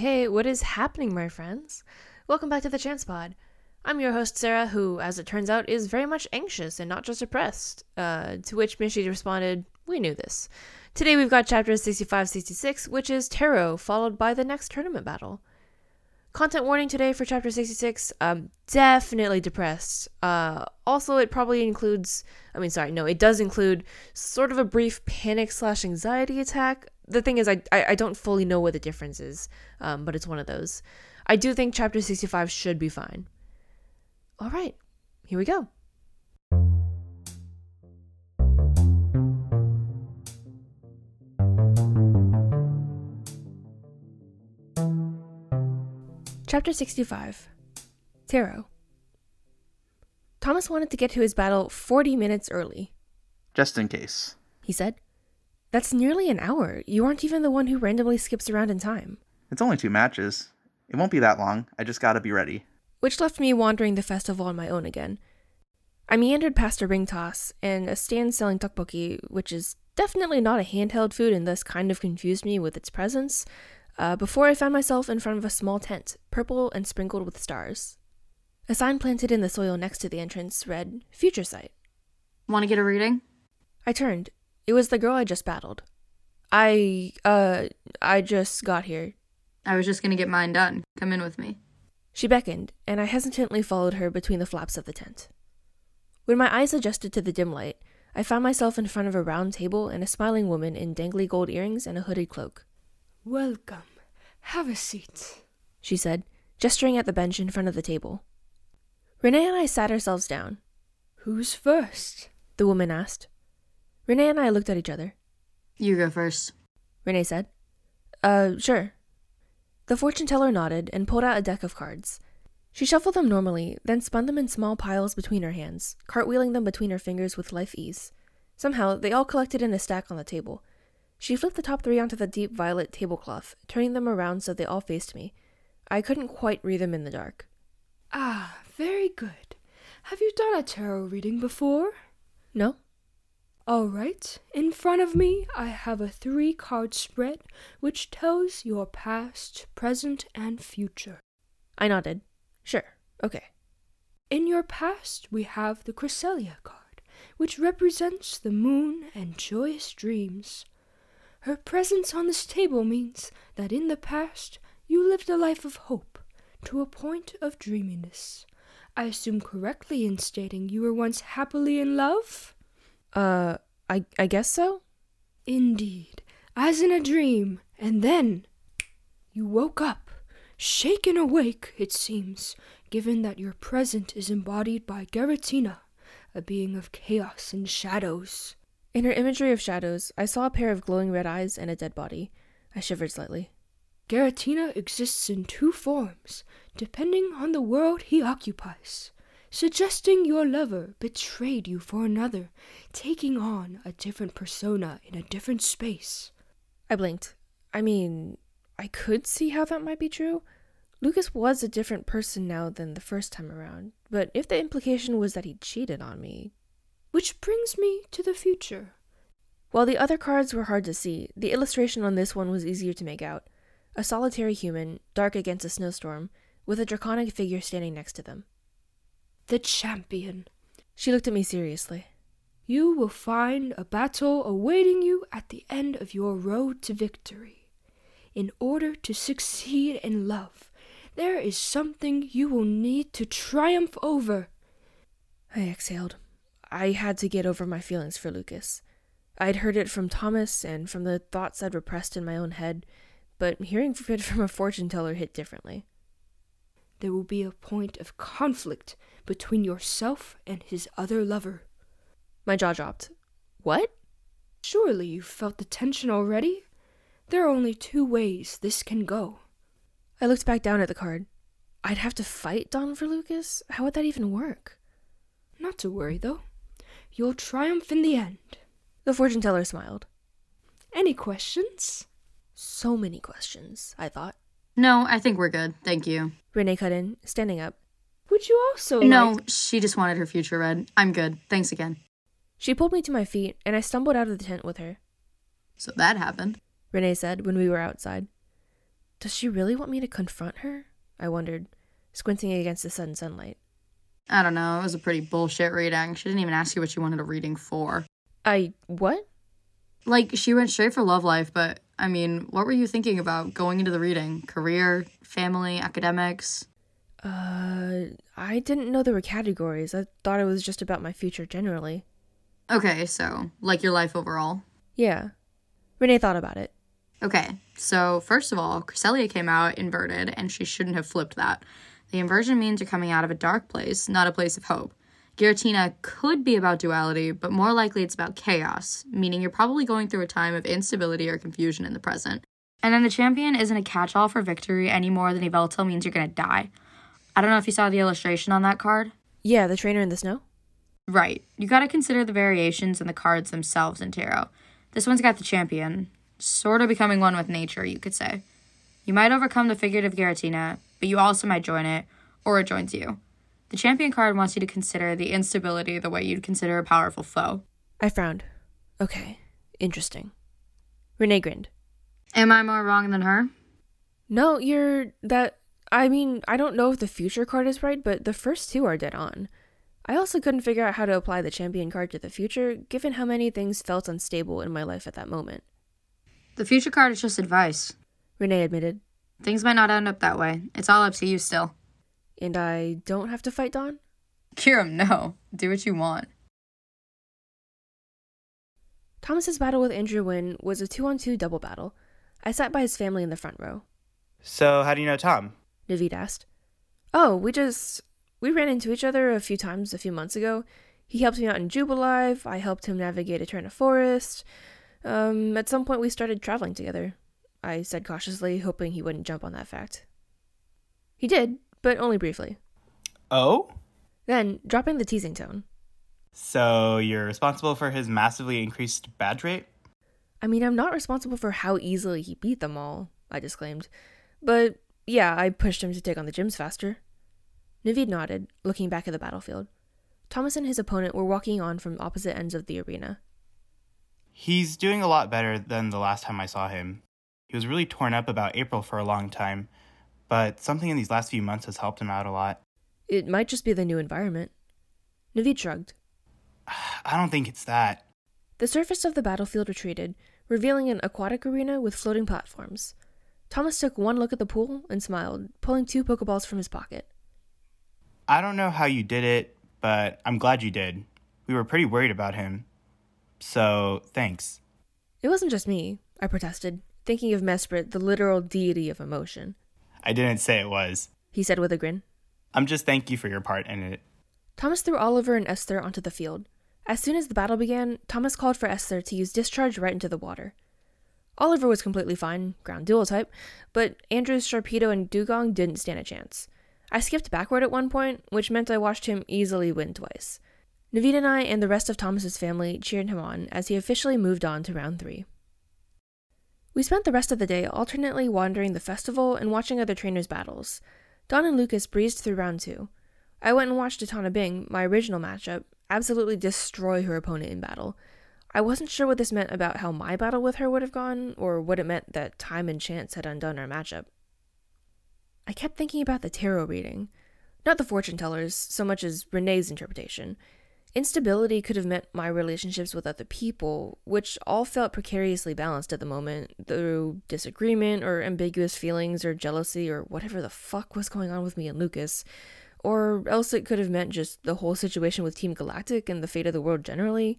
hey, what is happening, my friends? Welcome back to the Chance Pod. I'm your host, Sarah, who, as it turns out, is very much anxious and not just depressed. Uh, to which Mishy responded, We knew this. Today we've got chapters 65 66, which is Tarot, followed by the next tournament battle. Content warning today for chapter 66 um, definitely depressed. Uh, also, it probably includes, I mean, sorry, no, it does include sort of a brief panic slash anxiety attack the thing is, I, I, I don't fully know what the difference is, um, but it's one of those. I do think chapter 65 should be fine. All right, here we go. Chapter 65 Tarot. Thomas wanted to get to his battle 40 minutes early. Just in case. He said. That's nearly an hour. You aren't even the one who randomly skips around in time. It's only two matches. It won't be that long. I just gotta be ready. Which left me wandering the festival on my own again. I meandered past a ring toss and a stand selling tteokbokki, which is definitely not a handheld food and thus kind of confused me with its presence, uh, before I found myself in front of a small tent, purple and sprinkled with stars. A sign planted in the soil next to the entrance read, Future Sight. Want to get a reading? I turned it was the girl I just battled. I, uh, I just got here. I was just gonna get mine done. Come in with me. She beckoned, and I hesitantly followed her between the flaps of the tent. When my eyes adjusted to the dim light, I found myself in front of a round table and a smiling woman in dangly gold earrings and a hooded cloak. Welcome. Have a seat, she said, gesturing at the bench in front of the table. Renee and I sat ourselves down. Who's first? The woman asked. Renee and I looked at each other. You go first, Renee said. Uh, sure. The fortune teller nodded and pulled out a deck of cards. She shuffled them normally, then spun them in small piles between her hands, cartwheeling them between her fingers with life ease. Somehow, they all collected in a stack on the table. She flipped the top three onto the deep violet tablecloth, turning them around so they all faced me. I couldn't quite read them in the dark. Ah, very good. Have you done a tarot reading before? No. All right, in front of me I have a three card spread which tells your past, present, and future. I nodded. Sure, okay. In your past, we have the Cresselia card, which represents the moon and joyous dreams. Her presence on this table means that in the past you lived a life of hope to a point of dreaminess. I assume correctly in stating you were once happily in love? Uh, I, I guess so? Indeed, as in a dream, and then you woke up, shaken awake, it seems, given that your present is embodied by Giratina, a being of chaos and shadows. In her imagery of shadows, I saw a pair of glowing red eyes and a dead body. I shivered slightly. Giratina exists in two forms, depending on the world he occupies suggesting your lover betrayed you for another, taking on a different persona in a different space. I blinked. I mean, I could see how that might be true. Lucas was a different person now than the first time around, but if the implication was that he cheated on me. Which brings me to the future. While the other cards were hard to see, the illustration on this one was easier to make out. A solitary human, dark against a snowstorm, with a draconic figure standing next to them the champion. She looked at me seriously. You will find a battle awaiting you at the end of your road to victory. In order to succeed in love, there is something you will need to triumph over. I exhaled. I had to get over my feelings for Lucas. I'd heard it from Thomas and from the thoughts I'd repressed in my own head, but hearing it from a fortune teller hit differently there will be a point of conflict between yourself and his other lover. My jaw dropped. What? Surely you felt the tension already? There are only two ways this can go. I looked back down at the card. I'd have to fight Dawn for Lucas? How would that even work? Not to worry, though. You'll triumph in the end. The fortune teller smiled. Any questions? So many questions, I thought. No, I think we're good. Thank you. Renee cut in, standing up. Would you also No, like... she just wanted her future read. I'm good. Thanks again. She pulled me to my feet, and I stumbled out of the tent with her. So that happened. Renee said when we were outside. Does she really want me to confront her? I wondered, squinting against the sudden sunlight. I don't know. It was a pretty bullshit reading. She didn't even ask you what you wanted a reading for. I. what? Like, she went straight for love life, but I mean, what were you thinking about going into the reading? Career, family, academics? Uh, I didn't know there were categories. I thought it was just about my future generally. Okay, so, like your life overall. Yeah. Renee thought about it. Okay, so first of all, Cresselia came out inverted, and she shouldn't have flipped that. The inversion means you're coming out of a dark place, not a place of hope. Giratina could be about duality, but more likely it's about chaos, meaning you're probably going through a time of instability or confusion in the present. And then the champion isn't a catch all for victory any more than Yveltal means you're gonna die. I don't know if you saw the illustration on that card. Yeah, the trainer in the snow? Right. You gotta consider the variations in the cards themselves in tarot. This one's got the champion, sort of becoming one with nature, you could say. You might overcome the figurative Giratina, but you also might join it, or it joins you. The champion card wants you to consider the instability the way you'd consider a powerful foe. I frowned. Okay, interesting. Renee grinned. Am I more wrong than her? No, you're that. I mean, I don't know if the future card is right, but the first two are dead on. I also couldn't figure out how to apply the champion card to the future, given how many things felt unstable in my life at that moment. The future card is just advice. Renee admitted. Things might not end up that way. It's all up to you still. And I don't have to fight Dawn? Kiram, no. Do what you want. Thomas's battle with Andrew Wynn was a two on two double battle. I sat by his family in the front row. So, how do you know Tom? Naveed asked. Oh, we just. We ran into each other a few times a few months ago. He helped me out in Jubilife, I helped him navigate Eterna Forest. Um, at some point we started traveling together. I said cautiously, hoping he wouldn't jump on that fact. He did, but only briefly. Oh? Then, dropping the teasing tone. So, you're responsible for his massively increased badge rate? I mean, I'm not responsible for how easily he beat them all, I disclaimed. But yeah, I pushed him to take on the gyms faster. Naveed nodded, looking back at the battlefield. Thomas and his opponent were walking on from opposite ends of the arena. He's doing a lot better than the last time I saw him. He was really torn up about April for a long time, but something in these last few months has helped him out a lot. It might just be the new environment. Naveed shrugged. I don't think it's that. The surface of the battlefield retreated, revealing an aquatic arena with floating platforms. Thomas took one look at the pool and smiled, pulling two Pokeballs from his pocket. I don't know how you did it, but I'm glad you did. We were pretty worried about him. So, thanks. It wasn't just me, I protested, thinking of Mesprit, the literal deity of emotion. I didn't say it was. He said with a grin. I'm just thank you for your part in it. Thomas threw Oliver and Esther onto the field. As soon as the battle began, Thomas called for Esther to use discharge right into the water. Oliver was completely fine, ground dual type, but Andrew's Sharpedo and Dewgong didn't stand a chance. I skipped backward at one point, which meant I watched him easily win twice. Naveed and I and the rest of Thomas's family cheered him on as he officially moved on to round three. We spent the rest of the day alternately wandering the festival and watching other trainers' battles. Dawn and Lucas breezed through round two. I went and watched Atana Bing, my original matchup, absolutely destroy her opponent in battle. I wasn't sure what this meant about how my battle with her would have gone, or what it meant that time and chance had undone our matchup. I kept thinking about the tarot reading. Not the fortune tellers, so much as Renee's interpretation. Instability could have meant my relationships with other people, which all felt precariously balanced at the moment through disagreement or ambiguous feelings or jealousy or whatever the fuck was going on with me and Lucas. Or else it could have meant just the whole situation with Team Galactic and the fate of the world generally.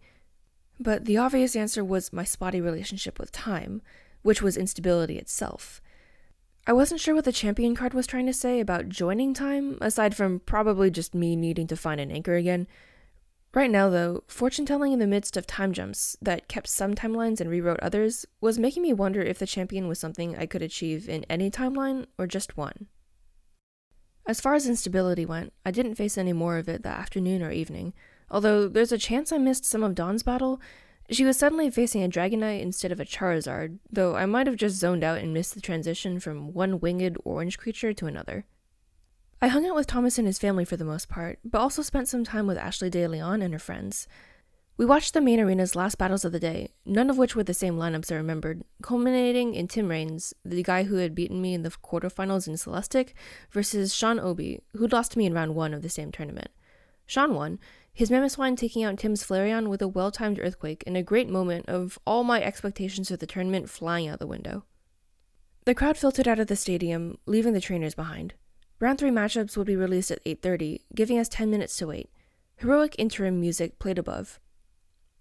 But the obvious answer was my spotty relationship with time, which was instability itself. I wasn't sure what the champion card was trying to say about joining time, aside from probably just me needing to find an anchor again. Right now, though, fortune telling in the midst of time jumps that kept some timelines and rewrote others was making me wonder if the champion was something I could achieve in any timeline or just one. As far as instability went, I didn't face any more of it that afternoon or evening, although there's a chance I missed some of Dawn's battle. She was suddenly facing a Dragonite instead of a Charizard, though I might have just zoned out and missed the transition from one winged orange creature to another. I hung out with Thomas and his family for the most part, but also spent some time with Ashley De Leon and her friends. We watched the main arena's last battles of the day, none of which were the same lineups I remembered, culminating in Tim Raines, the guy who had beaten me in the quarterfinals in Celestic, versus Sean Obi, who'd lost to me in round one of the same tournament. Sean won, his Mamoswine taking out Tim's Flareon with a well timed earthquake in a great moment of all my expectations for the tournament flying out the window. The crowd filtered out of the stadium, leaving the trainers behind. Round 3 matchups would be released at 8:30, giving us 10 minutes to wait. Heroic interim music played above.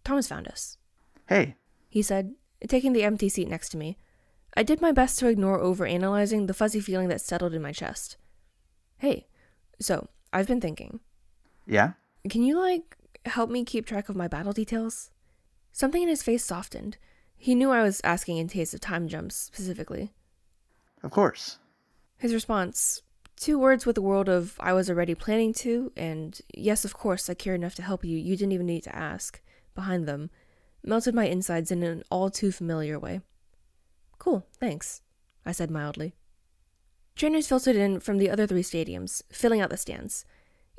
Thomas found us. Hey. He said, taking the empty seat next to me. I did my best to ignore overanalyzing the fuzzy feeling that settled in my chest. Hey, so, I've been thinking. Yeah? Can you, like, help me keep track of my battle details? Something in his face softened. He knew I was asking in case of time jumps, specifically. Of course. His response two words with a world of I was already planning to, and yes, of course, I care enough to help you, you didn't even need to ask, behind them, melted my insides in an all too familiar way. Cool, thanks, I said mildly. Trainers filtered in from the other three stadiums, filling out the stands.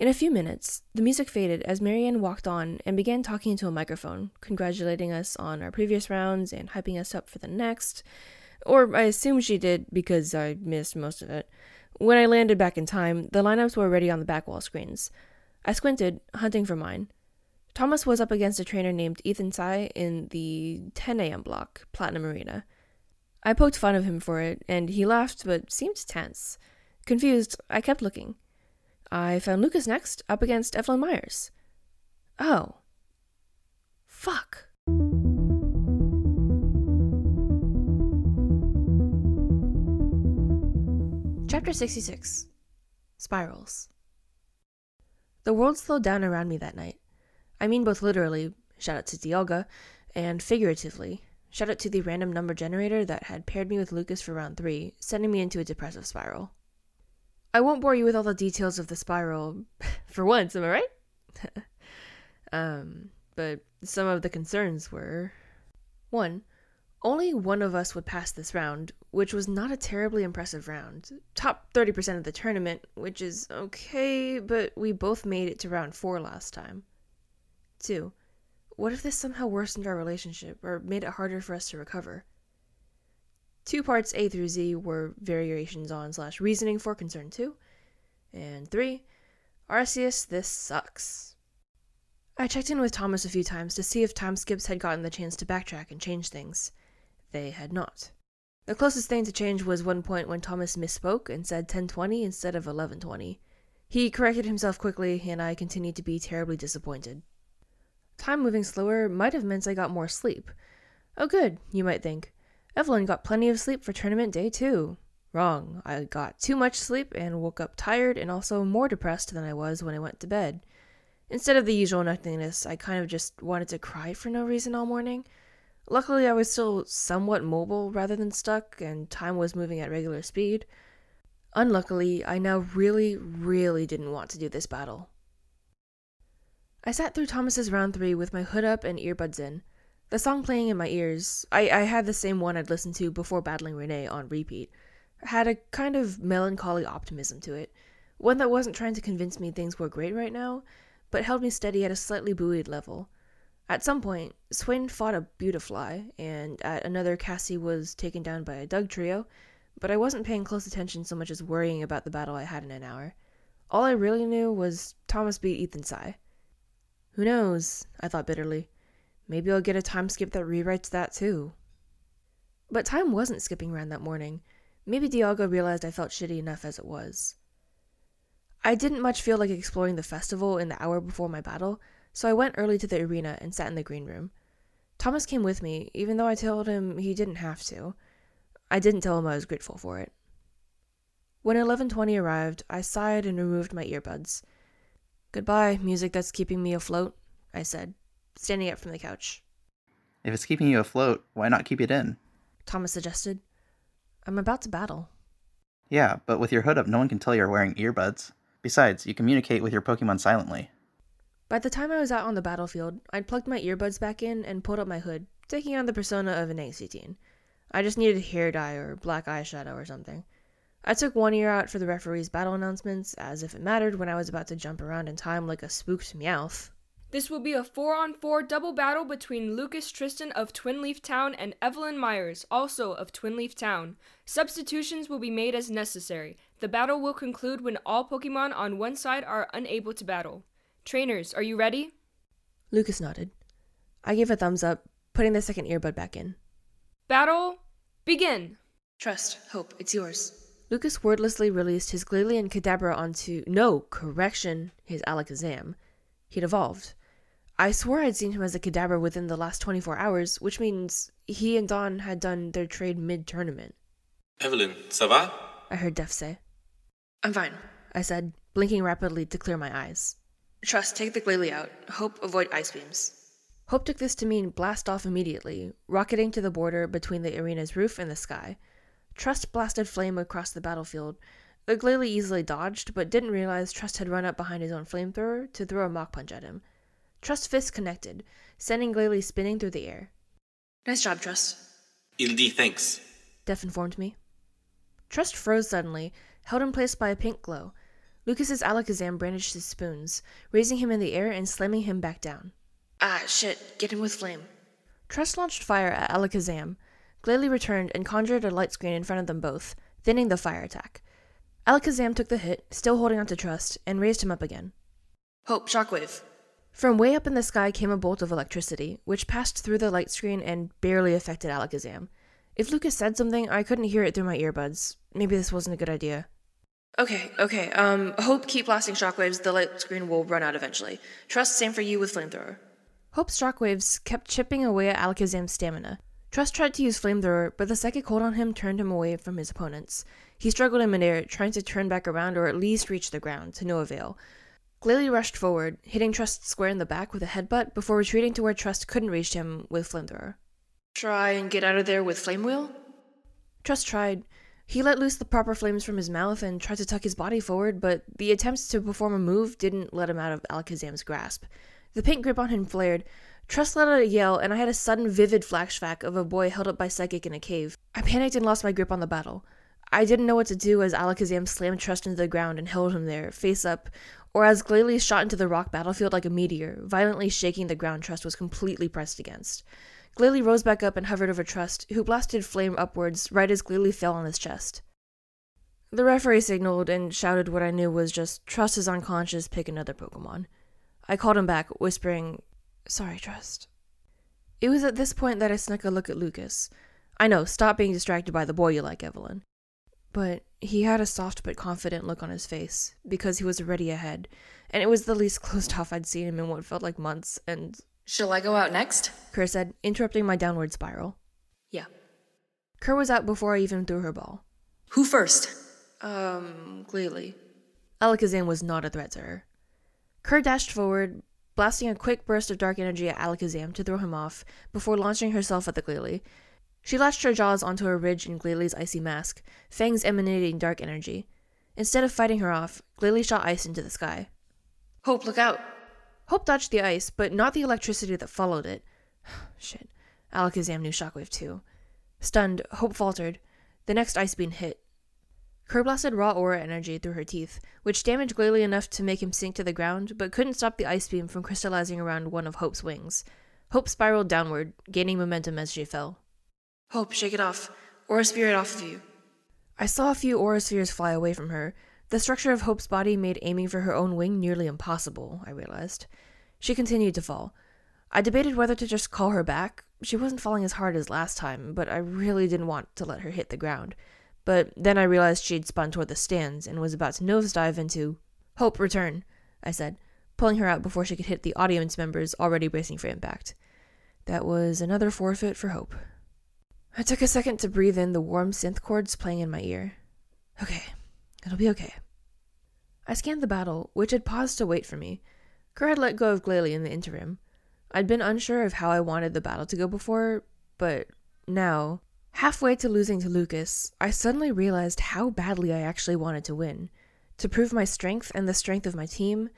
In a few minutes, the music faded as Marianne walked on and began talking into a microphone, congratulating us on our previous rounds and hyping us up for the next. Or I assume she did because I missed most of it. When I landed back in time, the lineups were already on the back wall screens. I squinted, hunting for mine. Thomas was up against a trainer named Ethan Tsai in the 10 a.m. block, Platinum Arena. I poked fun of him for it, and he laughed but seemed tense. Confused, I kept looking. I found Lucas next, up against Evelyn Myers. Oh. Fuck. Chapter 66 Spirals. The world slowed down around me that night. I mean, both literally, shout out to Dialga, and figuratively, shout out to the random number generator that had paired me with Lucas for round three, sending me into a depressive spiral. I won't bore you with all the details of the spiral, for once, am I right? um, but some of the concerns were 1. Only one of us would pass this round, which was not a terribly impressive round. Top 30% of the tournament, which is okay, but we both made it to round 4 last time. 2. What if this somehow worsened our relationship or made it harder for us to recover? Two parts A through Z were variations on slash reasoning for concern 2. And 3. Arceus, this sucks. I checked in with Thomas a few times to see if time skips had gotten the chance to backtrack and change things. They had not. The closest thing to change was one point when Thomas misspoke and said 1020 instead of 1120. He corrected himself quickly, and I continued to be terribly disappointed. Time moving slower might have meant I got more sleep. Oh, good, you might think. Evelyn got plenty of sleep for tournament day, too. Wrong. I got too much sleep and woke up tired and also more depressed than I was when I went to bed. Instead of the usual nothingness, I kind of just wanted to cry for no reason all morning. Luckily, I was still somewhat mobile rather than stuck, and time was moving at regular speed. Unluckily, I now really, really didn't want to do this battle. I sat through Thomas's round three with my hood up and earbuds in. The song playing in my ears, I, I had the same one I'd listened to before battling Renee on repeat, had a kind of melancholy optimism to it, one that wasn't trying to convince me things were great right now, but held me steady at a slightly buoyed level. At some point, Swain fought a Beautifly, and at another, Cassie was taken down by a Dugtrio, but I wasn't paying close attention so much as worrying about the battle I had in an hour. All I really knew was Thomas beat Ethan. Who knows? I thought bitterly. Maybe I'll get a time skip that rewrites that too. But time wasn't skipping around that morning. Maybe Dialga realized I felt shitty enough as it was. I didn't much feel like exploring the festival in the hour before my battle, so I went early to the arena and sat in the green room. Thomas came with me, even though I told him he didn't have to. I didn't tell him I was grateful for it. When 11:20 arrived, I sighed and removed my earbuds. "Goodbye, music that's keeping me afloat," I said, standing up from the couch. If it's keeping you afloat, why not keep it in? Thomas suggested. I'm about to battle. Yeah, but with your hood up, no one can tell you're wearing earbuds. Besides, you communicate with your Pokemon silently. By the time I was out on the battlefield, I'd plugged my earbuds back in and pulled up my hood, taking on the persona of an teen. I just needed hair dye or black eyeshadow or something. I took one ear out for the referee's battle announcements, as if it mattered when I was about to jump around in time like a spooked Meowth. This will be a 4 on 4 double battle between Lucas Tristan of Twin Leaf Town and Evelyn Myers, also of Twin Leaf Town. Substitutions will be made as necessary. The battle will conclude when all Pokemon on one side are unable to battle. Trainers, are you ready? Lucas nodded. I gave a thumbs up, putting the second earbud back in. Battle, begin! Trust, Hope, it's yours. Lucas wordlessly released his Glalie and Kadabra onto. No, correction, his Alakazam. He'd evolved. I swore I'd seen him as a Kadabra within the last 24 hours, which means he and Dawn had done their trade mid tournament. Evelyn, ça va? I heard Def say. I'm fine, I said, blinking rapidly to clear my eyes. Trust, take the Glalie out. Hope, avoid ice beams. Hope took this to mean blast off immediately, rocketing to the border between the arena's roof and the sky. Trust blasted flame across the battlefield. The Glalie easily dodged, but didn't realize Trust had run up behind his own flamethrower to throw a Mach Punch at him. Trust fists connected, sending Glalie spinning through the air. Nice job, Trust. Ildi, thanks. Def informed me. Trust froze suddenly, held in place by a pink glow. Lucas's Alakazam brandished his spoons, raising him in the air and slamming him back down. Ah, shit, get him with flame. Trust launched fire at Alakazam. Glalie returned and conjured a light screen in front of them both, thinning the fire attack. Alakazam took the hit, still holding on to Trust, and raised him up again. Hope, shockwave. From way up in the sky came a bolt of electricity, which passed through the light screen and barely affected Alakazam. If Lucas said something, I couldn't hear it through my earbuds. Maybe this wasn't a good idea. Okay, okay. Um, Hope, keep blasting shockwaves. The light screen will run out eventually. Trust, same for you with flamethrower. Hope's shockwaves kept chipping away at Alakazam's stamina. Trust tried to use flamethrower, but the psychic hold on him turned him away from his opponents. He struggled in midair, trying to turn back around or at least reach the ground, to no avail. Glalie rushed forward, hitting Trust square in the back with a headbutt before retreating to where Trust couldn't reach him with flamethrower. Try and get out of there with flame wheel? Trust tried. He let loose the proper flames from his mouth and tried to tuck his body forward, but the attempts to perform a move didn't let him out of Alakazam's grasp. The pink grip on him flared. Trust let out a yell, and I had a sudden vivid flashback of a boy held up by Psychic in a cave. I panicked and lost my grip on the battle. I didn't know what to do as Alakazam slammed Trust into the ground and held him there, face up, or as Glalie shot into the rock battlefield like a meteor, violently shaking the ground Trust was completely pressed against. Glalie rose back up and hovered over Trust, who blasted flame upwards right as Glalie fell on his chest. The referee signaled and shouted what I knew was just Trust is unconscious, pick another Pokemon. I called him back, whispering, Sorry, Trust. It was at this point that I snuck a look at Lucas. I know, stop being distracted by the boy you like, Evelyn. But he had a soft but confident look on his face, because he was already ahead, and it was the least closed off I'd seen him in what felt like months, and. Shall I go out next? Kerr said, interrupting my downward spiral. Yeah. Kerr was out before I even threw her ball. Who first? Um, Glalie. Alakazam was not a threat to her. Kerr dashed forward, blasting a quick burst of dark energy at Alakazam to throw him off, before launching herself at the Glalie. She latched her jaws onto a ridge in Glalie's icy mask, fangs emanating dark energy. Instead of fighting her off, Glalie shot ice into the sky. Hope, look out. Hope dodged the ice, but not the electricity that followed it. Shit. Alakazam knew Shockwave too. Stunned, Hope faltered. The next ice beam hit. Kerr blasted raw aura energy through her teeth, which damaged Glalie enough to make him sink to the ground, but couldn't stop the ice beam from crystallizing around one of Hope's wings. Hope spiraled downward, gaining momentum as she fell. Hope, shake it off. Aura spirit off of you. I saw a few aura spheres fly away from her. The structure of Hope's body made aiming for her own wing nearly impossible, I realized. She continued to fall. I debated whether to just call her back. She wasn't falling as hard as last time, but I really didn't want to let her hit the ground. But then I realized she'd spun toward the stands and was about to nosedive into. Hope, return, I said, pulling her out before she could hit the audience members already bracing for impact. That was another forfeit for Hope. I took a second to breathe in the warm synth chords playing in my ear. Okay, it'll be okay. I scanned the battle, which had paused to wait for me. Kerr had let go of Glalie in the interim. I'd been unsure of how I wanted the battle to go before, but now, halfway to losing to Lucas, I suddenly realized how badly I actually wanted to win. To prove my strength and the strength of my team,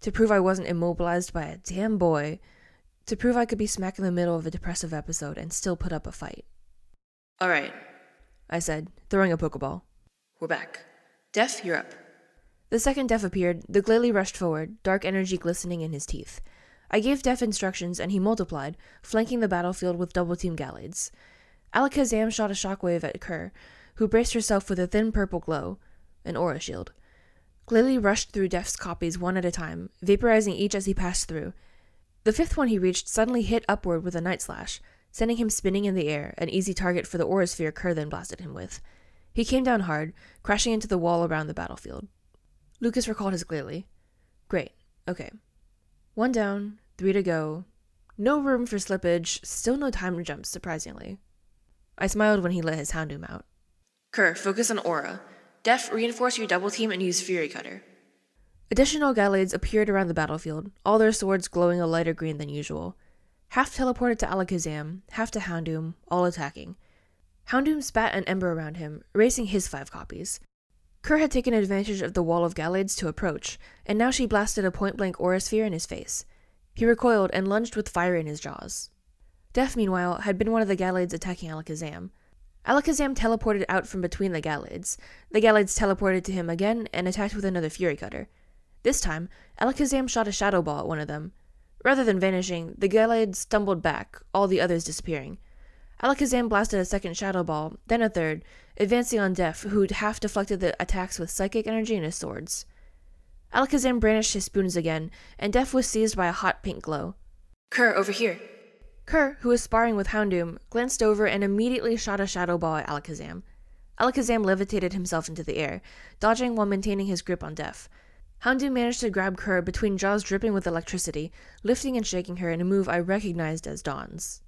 to prove I wasn't immobilized by a damn boy, to prove I could be smack in the middle of a depressive episode and still put up a fight. All right, I said, throwing a Pokeball. we're back. Def, you're up. The second Def appeared, the Glalie rushed forward, dark energy glistening in his teeth. I gave Def instructions and he multiplied, flanking the battlefield with double team Gallades. Alakazam shot a shockwave at Kerr, who braced herself with a thin purple glow, an aura shield. Glalie rushed through Def's copies one at a time, vaporizing each as he passed through. The fifth one he reached suddenly hit upward with a night slash, sending him spinning in the air, an easy target for the aura sphere Kerr then blasted him with. He came down hard, crashing into the wall around the battlefield. Lucas recalled his Glalie. Great. Okay. One down, three to go. No room for slippage, still no time to jump, surprisingly. I smiled when he let his Houndoom out. Kerr, focus on aura. Def, reinforce your double team and use Fury Cutter. Additional Gallades appeared around the battlefield, all their swords glowing a lighter green than usual. Half teleported to Alakazam, half to Houndoom, all attacking. Houndoom spat an ember around him, erasing his five copies. Kerr had taken advantage of the wall of Gallades to approach, and now she blasted a point blank aura sphere in his face. He recoiled and lunged with fire in his jaws. Def, meanwhile, had been one of the Gallades attacking Alakazam. Alakazam teleported out from between the Gallades. The Gallades teleported to him again and attacked with another Fury Cutter. This time, Alakazam shot a Shadow Ball at one of them. Rather than vanishing, the Gallade stumbled back, all the others disappearing. Alakazam blasted a second Shadow Ball, then a third, advancing on Def, who'd half deflected the attacks with psychic energy in his swords. Alakazam brandished his spoons again, and Def was seized by a hot pink glow. Kerr, over here. Kerr, who was sparring with Houndoom, glanced over and immediately shot a Shadow Ball at Alakazam. Alakazam levitated himself into the air, dodging while maintaining his grip on Def. Houndoom managed to grab Kerr between jaws dripping with electricity, lifting and shaking her in a move I recognized as Dawn's.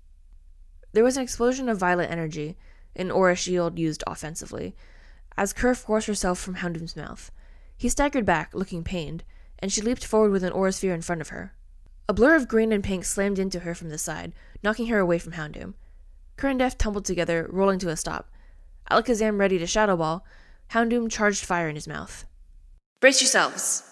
There was an explosion of violet energy, an aura shield used offensively, as Kerr forced herself from Houndoom's mouth. He staggered back, looking pained, and she leaped forward with an aura sphere in front of her. A blur of green and pink slammed into her from the side, knocking her away from Houndoom. Kerr and Def tumbled together, rolling to a stop. Alakazam ready to Shadow Ball, Houndoom charged fire in his mouth. Brace yourselves.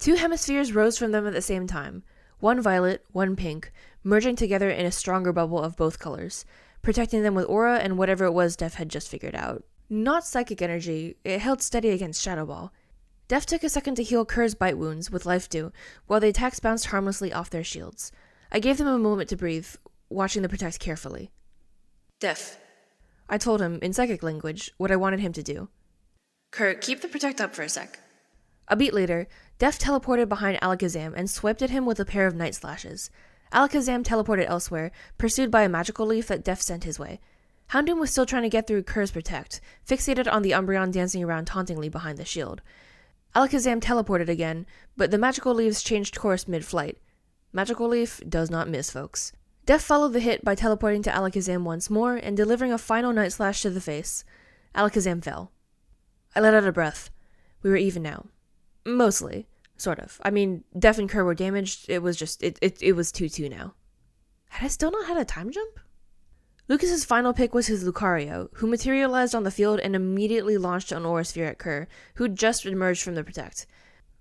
Two hemispheres rose from them at the same time, one violet, one pink, merging together in a stronger bubble of both colors, protecting them with aura and whatever it was Def had just figured out. Not psychic energy, it held steady against Shadow Ball. Def took a second to heal Kerr's bite wounds with Life Dew, while the attacks bounced harmlessly off their shields. I gave them a moment to breathe, watching the Protect carefully. Def. I told him, in psychic language, what I wanted him to do. Kerr, keep the Protect up for a sec. A beat later, Def teleported behind Alakazam and swiped at him with a pair of night slashes. Alakazam teleported elsewhere, pursued by a magical leaf that Def sent his way. Houndoom was still trying to get through Kerr's Protect, fixated on the Umbreon dancing around tauntingly behind the shield. Alakazam teleported again, but the magical leaves changed course mid flight. Magical Leaf does not miss, folks. Def followed the hit by teleporting to Alakazam once more and delivering a final night slash to the face. Alakazam fell. I let out a breath. We were even now. Mostly. Sort of. I mean, Def and Kerr were damaged. It was just, it, it, it was 2 2 now. Had I still not had a time jump? Lucas's final pick was his Lucario, who materialized on the field and immediately launched an Aura Sphere at Kerr, who'd just emerged from the Protect.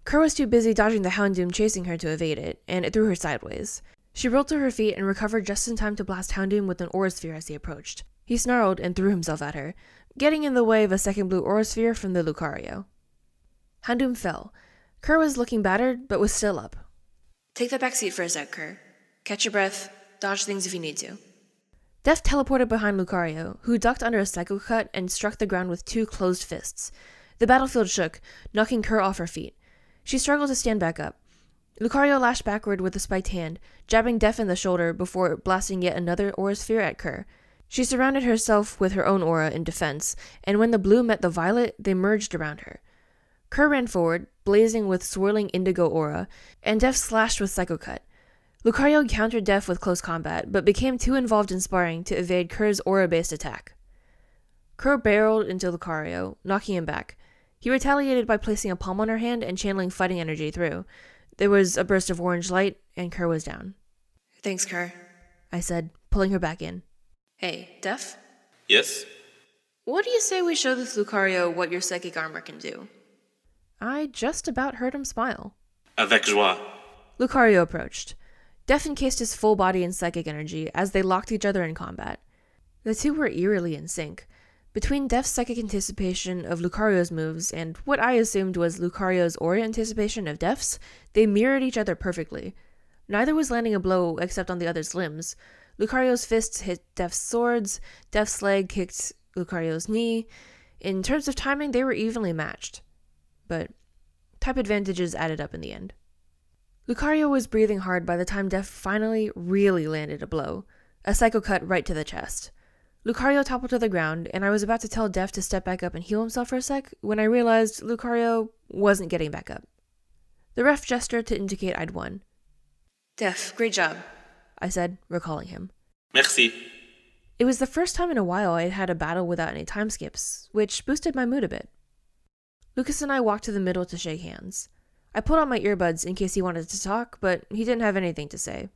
Kerr was too busy dodging the Houndoom chasing her to evade it, and it threw her sideways. She rolled to her feet and recovered just in time to blast Houndoom with an Aura Sphere as he approached. He snarled and threw himself at her, getting in the way of a second blue Aura Sphere from the Lucario. Houndoom fell. Kerr was looking battered, but was still up. Take the back seat for a sec, Kerr. Catch your breath, dodge things if you need to. Def teleported behind Lucario, who ducked under a Psycho Cut and struck the ground with two closed fists. The battlefield shook, knocking Kerr off her feet. She struggled to stand back up. Lucario lashed backward with a spiked hand, jabbing Def in the shoulder before blasting yet another aura sphere at Kerr. She surrounded herself with her own aura in defense, and when the blue met the violet, they merged around her. Kerr ran forward, blazing with swirling indigo aura, and Def slashed with Psycho Cut. Lucario countered Def with close combat, but became too involved in sparring to evade Kerr's aura based attack. Kerr barreled into Lucario, knocking him back. He retaliated by placing a palm on her hand and channeling fighting energy through. There was a burst of orange light, and Kerr was down. Thanks, Kerr. I said, pulling her back in. Hey, Def? Yes? What do you say we show this Lucario what your psychic armor can do? I just about heard him smile. Avec joie. Lucario approached. Def encased his full body in psychic energy as they locked each other in combat. The two were eerily in sync. Between Def's psychic anticipation of Lucario's moves and what I assumed was Lucario's aura anticipation of Def's, they mirrored each other perfectly. Neither was landing a blow except on the other's limbs. Lucario's fists hit Def's swords, Def's leg kicked Lucario's knee. In terms of timing, they were evenly matched. But type advantages added up in the end. Lucario was breathing hard by the time Def finally really landed a blow, a psycho cut right to the chest. Lucario toppled to the ground, and I was about to tell Def to step back up and heal himself for a sec when I realized Lucario wasn't getting back up. The ref gestured to indicate I'd won. Def, great job. I said, recalling him. Merci. It was the first time in a while I had had a battle without any time skips, which boosted my mood a bit. Lucas and I walked to the middle to shake hands. I pulled out my earbuds in case he wanted to talk, but he didn't have anything to say.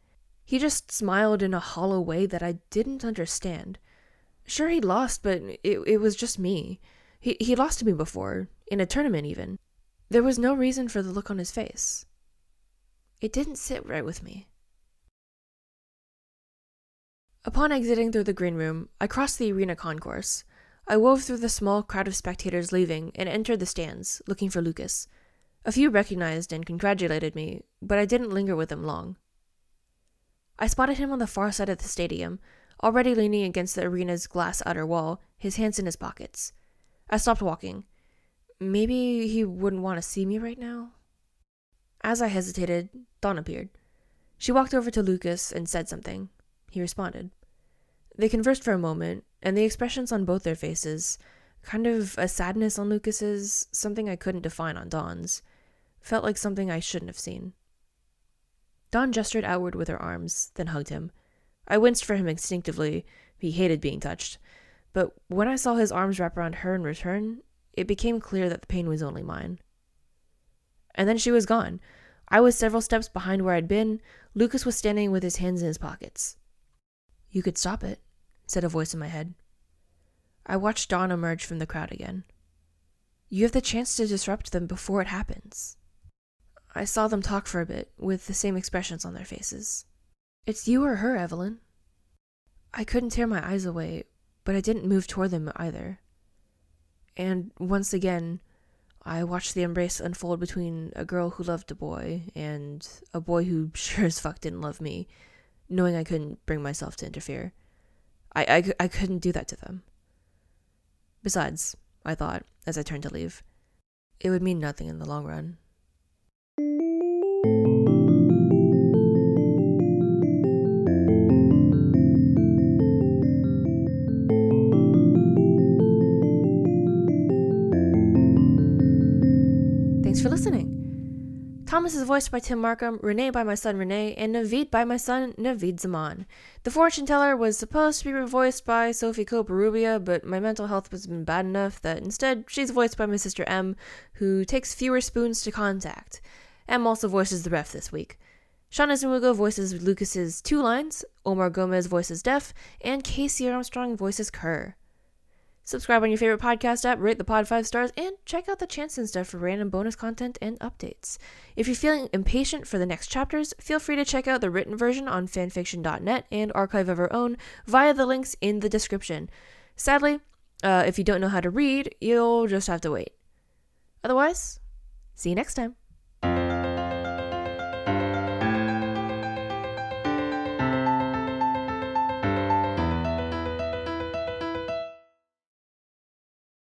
He just smiled in a hollow way that I didn't understand. Sure, he'd lost, but it, it was just me. He, he lost to me before, in a tournament even. There was no reason for the look on his face. It didn't sit right with me. Upon exiting through the green room, I crossed the arena concourse. I wove through the small crowd of spectators leaving and entered the stands, looking for Lucas. A few recognized and congratulated me, but I didn't linger with them long. I spotted him on the far side of the stadium, already leaning against the arena's glass outer wall, his hands in his pockets. I stopped walking. Maybe he wouldn't want to see me right now? As I hesitated, Dawn appeared. She walked over to Lucas and said something. He responded. They conversed for a moment, and the expressions on both their faces, kind of a sadness on Lucas's, something I couldn't define on Dawn's, felt like something I shouldn't have seen. Dawn gestured outward with her arms, then hugged him. I winced for him instinctively. He hated being touched. But when I saw his arms wrap around her in return, it became clear that the pain was only mine. And then she was gone. I was several steps behind where I'd been. Lucas was standing with his hands in his pockets. You could stop it, said a voice in my head. I watched Dawn emerge from the crowd again. You have the chance to disrupt them before it happens. I saw them talk for a bit, with the same expressions on their faces. It's you or her, Evelyn. I couldn't tear my eyes away, but I didn't move toward them either. And once again, I watched the embrace unfold between a girl who loved a boy and a boy who sure as fuck didn't love me, knowing I couldn't bring myself to interfere. I, I, I couldn't do that to them. Besides, I thought, as I turned to leave, it would mean nothing in the long run. Thanks for listening. Thomas is voiced by Tim Markham, Renee by my son Renee, and Naveed by my son Naveed Zaman. The fortune teller was supposed to be voiced by Sophie Coparubia, but my mental health has been bad enough that instead she's voiced by my sister M, who takes fewer spoons to contact. M also voices the ref this week. Sean Ismugo voices Lucas's two lines, Omar Gomez voices Def, and Casey Armstrong voices Kerr. Subscribe on your favorite podcast app, rate the pod five stars, and check out the chance and stuff for random bonus content and updates. If you're feeling impatient for the next chapters, feel free to check out the written version on fanfiction.net and Archive of Our Own via the links in the description. Sadly, uh, if you don't know how to read, you'll just have to wait. Otherwise, see you next time.